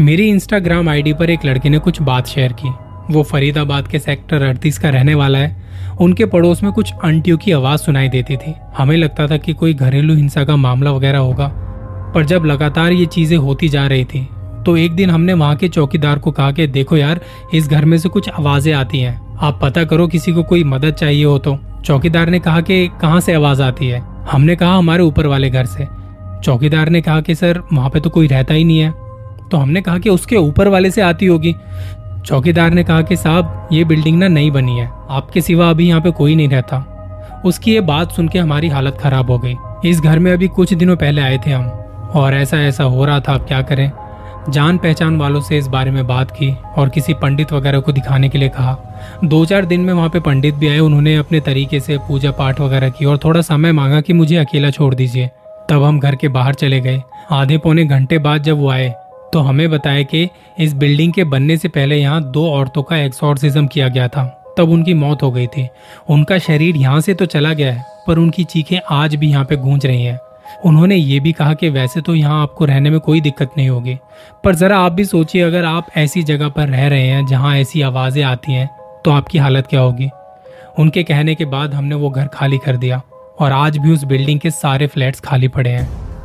मेरी Instagram ID पर एक लड़के ने कुछ बात शेयर की। वो फरीदाबाद के सेक्टर अड़तीस का रहने वाला है। उनके पड़ोस में कुछ अंटियों की आवाज़ सुनाई देती थी। हमें लगता था कि कोई घरेलू हिंसा का मामला वगैरह होगा। पर जब लगातार ये चीज़ें होती जा रही थी तो एक दिन हमने वहाँ के चौकीदार को कहा कि, देखो यार, इस घर में से कुछ आवाज़ें आती हैं। आप पता करो किसी को कोई मदद चाहिए हो तो। चौकीदार ने कहा कि, कहाँ से आवाज़ आती है? हमने कहा, हमारे ऊपर वाले घर से। चौकीदार ने कहा कि, सर, वहाँ पे तो कोई रहता ही नहीं है। तो हमने कहा कि उसके ऊपर वाले से आती होगी। चौकीदार ने कहा कि साहब, ये बिल्डिंग ना नई बनी है। आपके सिवा अभी यहाँ पे कोई नहीं रहता। उसकी ये बात सुन के हमारी हालत खराब हो गई। इस घर में अभी कुछ दिनों पहले आए थे हम। और ऐसा ऐसा हो रहा था अब क्या करें? जान पहचान वालों से इस बारे में बात की और किसी पंडित वगैरह को दिखाने के लिए कहा। दो चार दिन में वहाँ पे पंडित भी आए, उन्होंने अपने तरीके से पूजा पाठ वगैरह की और थोड़ा समय मांगा कि मुझे अकेला छोड़ दीजिए। तब हम घर के बाहर चले गए। आधे पौने घंटे बाद जब वो आए तो हमें बताया कि इस बिल्डिंग के बनने से पहले यहाँ दो औरतों का एक्सोर्सिज्म किया गया था। तब उनकी मौत हो गई थी। उनका शरीर यहाँ से तो चला गया है, पर उनकी चीखें आज भी यहाँ पे गूंज रही हैं। उन्होंने ये भी कहा कि वैसे तो यहाँ आपको रहने में कोई दिक्कत नहीं होगी, पर ज़रा आप भी सोचिए, अगर आप ऐसी जगह पर रह रहे हैं जहाँ ऐसी आवाज़ें आती हैं तो आपकी हालत क्या होगी? उनके कहने के बाद हमने वो घर खाली कर दिया, और आज भी उस बिल्डिंग के सारे फ्लैट्स खाली पड़े हैं।